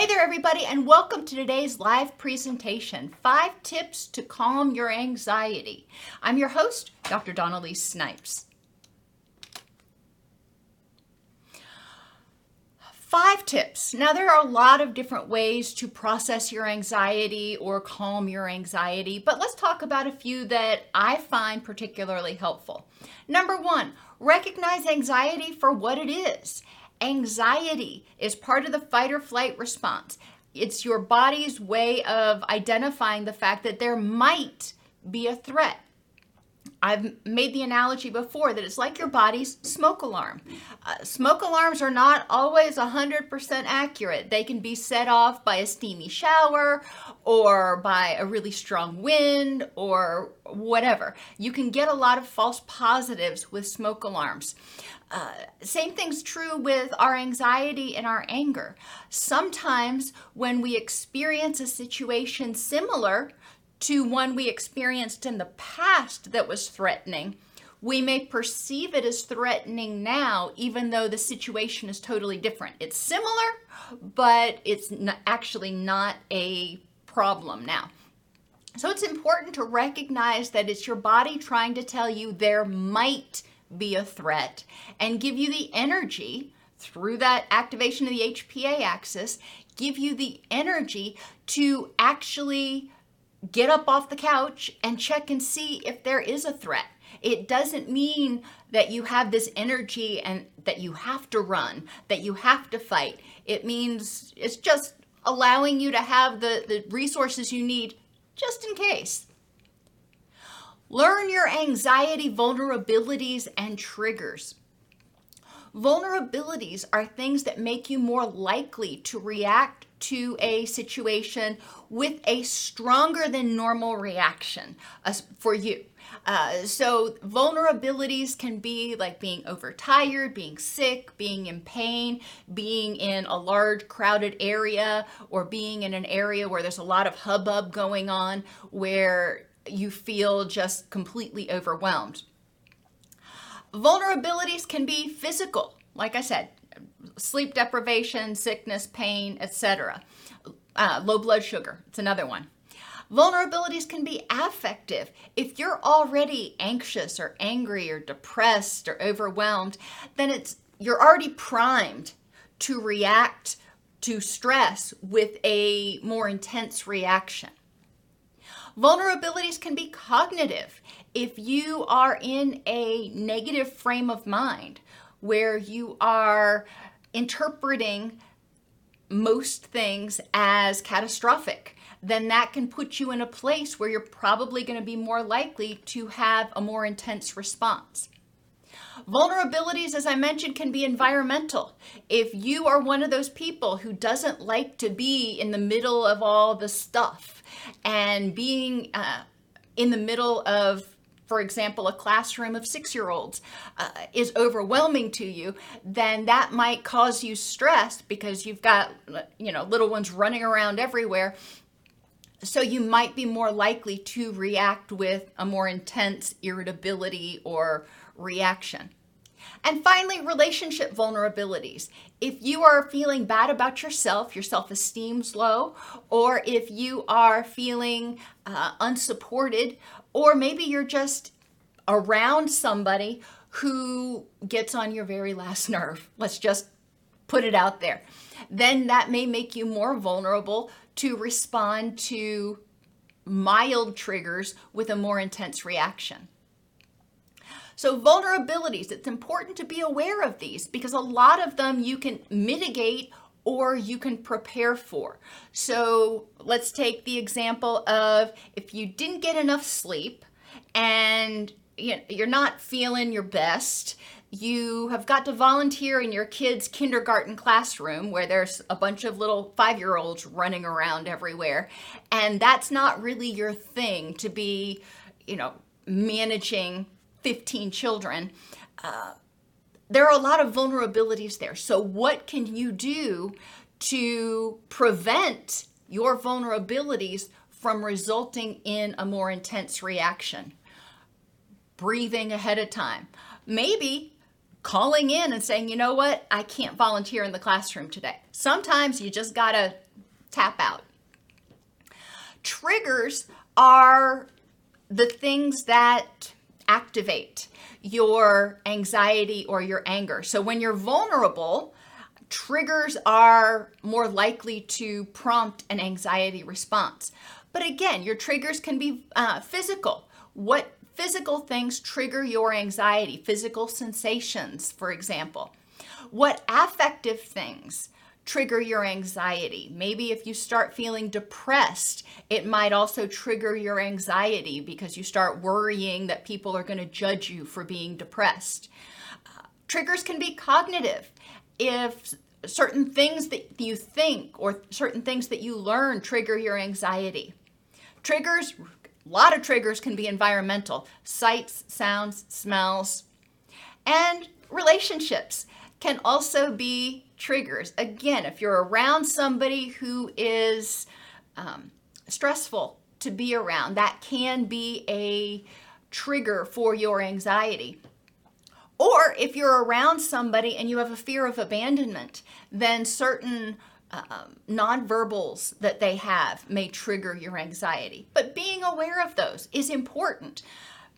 Hey there, everybody, and welcome to today's live presentation Five Tips to Calm Your Anxiety. I'm your host, Dr. Dawn-Elise Snipes. Five tips. Now, there are a lot of different ways to process your anxiety or calm your anxiety, but let's talk about a few that I find particularly helpful. Number one, recognize anxiety for what it is Anxiety is part of the fight or flight response. It's your body's way of identifying the fact that there might be a threat. I've made the analogy before that it's like your body's smoke alarm. Uh, smoke alarms are not always 100% accurate. They can be set off by a steamy shower or by a really strong wind or whatever. You can get a lot of false positives with smoke alarms. Uh, same thing's true with our anxiety and our anger. Sometimes when we experience a situation similar to one we experienced in the past that was threatening, we may perceive it as threatening now, even though the situation is totally different. It's similar, but it's not, actually not a problem now. So it's important to recognize that it's your body trying to tell you there might be a threat and give you the energy through that activation of the HPA axis, give you the energy to actually get up off the couch and check and see if there is a threat. It doesn't mean that you have this energy and that you have to run, that you have to fight. It means it's just allowing you to have the, the resources you need just in case. Learn your anxiety vulnerabilities and triggers. Vulnerabilities are things that make you more likely to react to a situation with a stronger than normal reaction uh, for you. Uh, so, vulnerabilities can be like being overtired, being sick, being in pain, being in a large crowded area, or being in an area where there's a lot of hubbub going on where you feel just completely overwhelmed. Vulnerabilities can be physical, like I said, sleep deprivation, sickness, pain, etc. Uh, low blood sugar, it's another one. Vulnerabilities can be affective. If you're already anxious or angry or depressed or overwhelmed, then it's you're already primed to react to stress with a more intense reaction. Vulnerabilities can be cognitive. If you are in a negative frame of mind where you are interpreting most things as catastrophic, then that can put you in a place where you're probably going to be more likely to have a more intense response. Vulnerabilities, as I mentioned, can be environmental. If you are one of those people who doesn't like to be in the middle of all the stuff and being uh, in the middle of for example, a classroom of six year olds uh, is overwhelming to you, then that might cause you stress because you've got, you know, little ones running around everywhere. So you might be more likely to react with a more intense irritability or reaction. And finally, relationship vulnerabilities. If you are feeling bad about yourself, your self esteem's low, or if you are feeling uh, unsupported, or maybe you're just around somebody who gets on your very last nerve, let's just put it out there, then that may make you more vulnerable to respond to mild triggers with a more intense reaction. So, vulnerabilities, it's important to be aware of these because a lot of them you can mitigate or you can prepare for. So, let's take the example of if you didn't get enough sleep and you're not feeling your best, you have got to volunteer in your kid's kindergarten classroom where there's a bunch of little five year olds running around everywhere. And that's not really your thing to be, you know, managing 15 children, uh, there are a lot of vulnerabilities there. So, what can you do to prevent your vulnerabilities from resulting in a more intense reaction? Breathing ahead of time. Maybe calling in and saying, you know what, I can't volunteer in the classroom today. Sometimes you just gotta tap out. Triggers are the things that activate your anxiety or your anger. So when you're vulnerable, triggers are more likely to prompt an anxiety response. But again, your triggers can be uh, physical. What physical things trigger your anxiety? Physical sensations, for example. What affective things trigger your anxiety. Maybe if you start feeling depressed, it might also trigger your anxiety because you start worrying that people are going to judge you for being depressed. Uh, triggers can be cognitive. If certain things that you think or certain things that you learn trigger your anxiety. Triggers, a lot of triggers can be environmental sights, sounds, smells, and relationships can also be triggers. Again, if you're around somebody who is um, stressful to be around, that can be a trigger for your anxiety. Or if you're around somebody and you have a fear of abandonment, then certain um, nonverbals that they have may trigger your anxiety. But being aware of those is important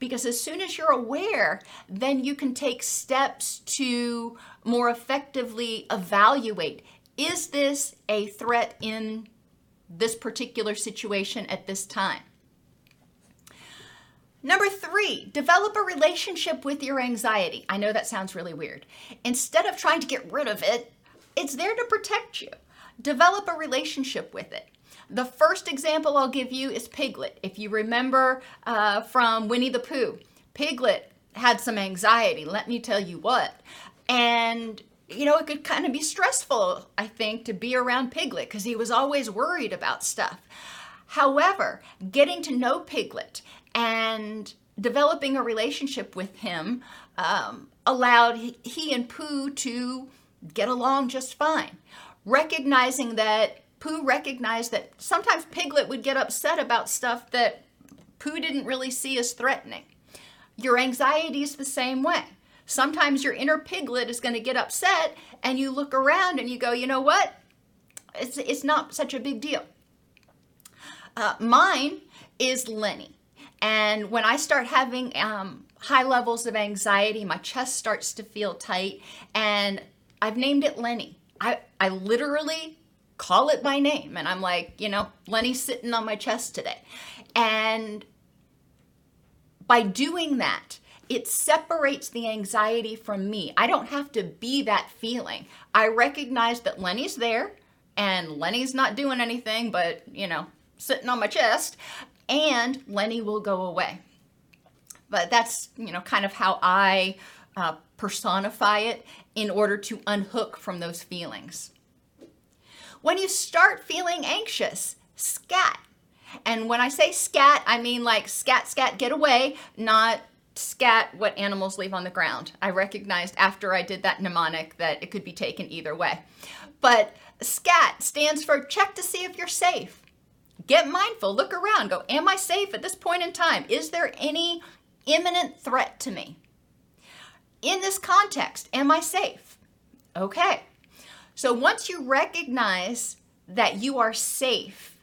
because as soon as you're aware, then you can take steps to more effectively evaluate is this a threat in this particular situation at this time? Number three, develop a relationship with your anxiety. I know that sounds really weird. Instead of trying to get rid of it, it's there to protect you. Develop a relationship with it. The first example I'll give you is Piglet. If you remember uh, from Winnie the Pooh, Piglet had some anxiety, let me tell you what. And you know, it could kind of be stressful, I think, to be around Piglet because he was always worried about stuff. However, getting to know Piglet and developing a relationship with him um, allowed he and Pooh to get along just fine. Recognizing that Pooh recognized that sometimes Piglet would get upset about stuff that Pooh didn't really see as threatening. Your anxiety is the same way. Sometimes your inner piglet is going to get upset and you look around and you go, you know what? It's, it's not such a big deal. Uh, mine is Lenny. And when I start having um, high levels of anxiety, my chest starts to feel tight, and I've named it Lenny. I, I literally call it by name. And I'm like, you know, Lenny's sitting on my chest today. And by doing that, it separates the anxiety from me. I don't have to be that feeling. I recognize that Lenny's there and Lenny's not doing anything but, you know, sitting on my chest, and Lenny will go away. But that's, you know, kind of how I uh, personify it in order to unhook from those feelings. When you start feeling anxious, scat. And when I say scat, I mean like scat, scat, get away, not scat what animals leave on the ground. I recognized after I did that mnemonic that it could be taken either way. But scat stands for check to see if you're safe. Get mindful, look around, go, am I safe at this point in time? Is there any imminent threat to me? In this context, am I safe? Okay. So once you recognize that you are safe,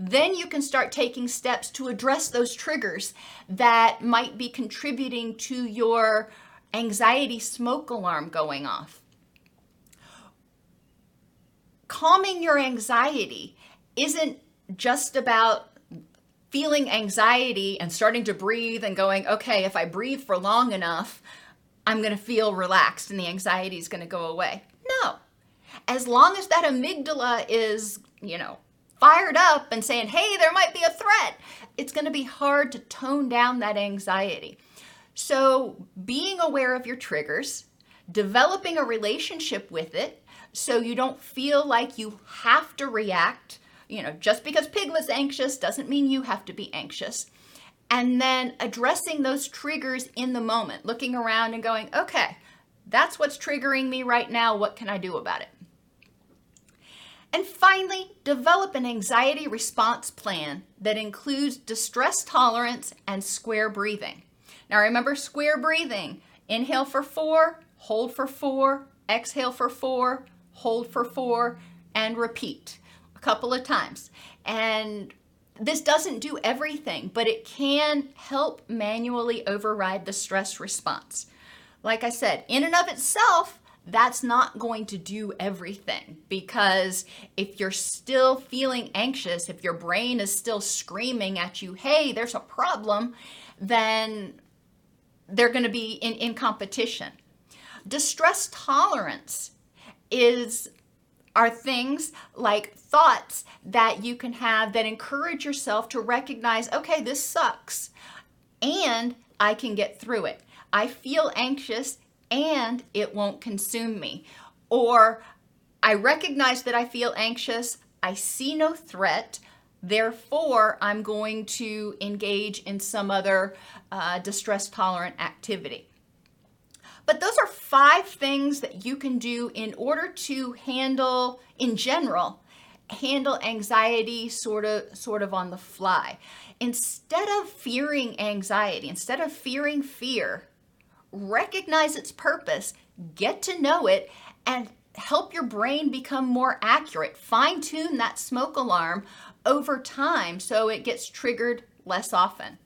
then you can start taking steps to address those triggers that might be contributing to your anxiety smoke alarm going off. Calming your anxiety isn't just about feeling anxiety and starting to breathe and going, okay, if I breathe for long enough, I'm going to feel relaxed and the anxiety is going to go away. As long as that amygdala is, you know, fired up and saying, hey, there might be a threat, it's going to be hard to tone down that anxiety. So, being aware of your triggers, developing a relationship with it so you don't feel like you have to react. You know, just because Piglet's anxious doesn't mean you have to be anxious. And then addressing those triggers in the moment, looking around and going, okay, that's what's triggering me right now. What can I do about it? And finally, develop an anxiety response plan that includes distress tolerance and square breathing. Now, remember square breathing inhale for four, hold for four, exhale for four, hold for four, and repeat a couple of times. And this doesn't do everything, but it can help manually override the stress response. Like I said, in and of itself, that's not going to do everything because if you're still feeling anxious, if your brain is still screaming at you, hey, there's a problem, then they're going to be in, in competition. Distress tolerance is are things like thoughts that you can have that encourage yourself to recognize, okay, this sucks, and I can get through it. I feel anxious and it won't consume me. Or I recognize that I feel anxious, I see no threat, therefore, I'm going to engage in some other uh, distress tolerant activity. But those are five things that you can do in order to handle, in general, handle anxiety sort of sort of on the fly. Instead of fearing anxiety, instead of fearing fear, recognize its purpose, get to know it, and help your brain become more accurate. Fine tune that smoke alarm over time so it gets triggered less often.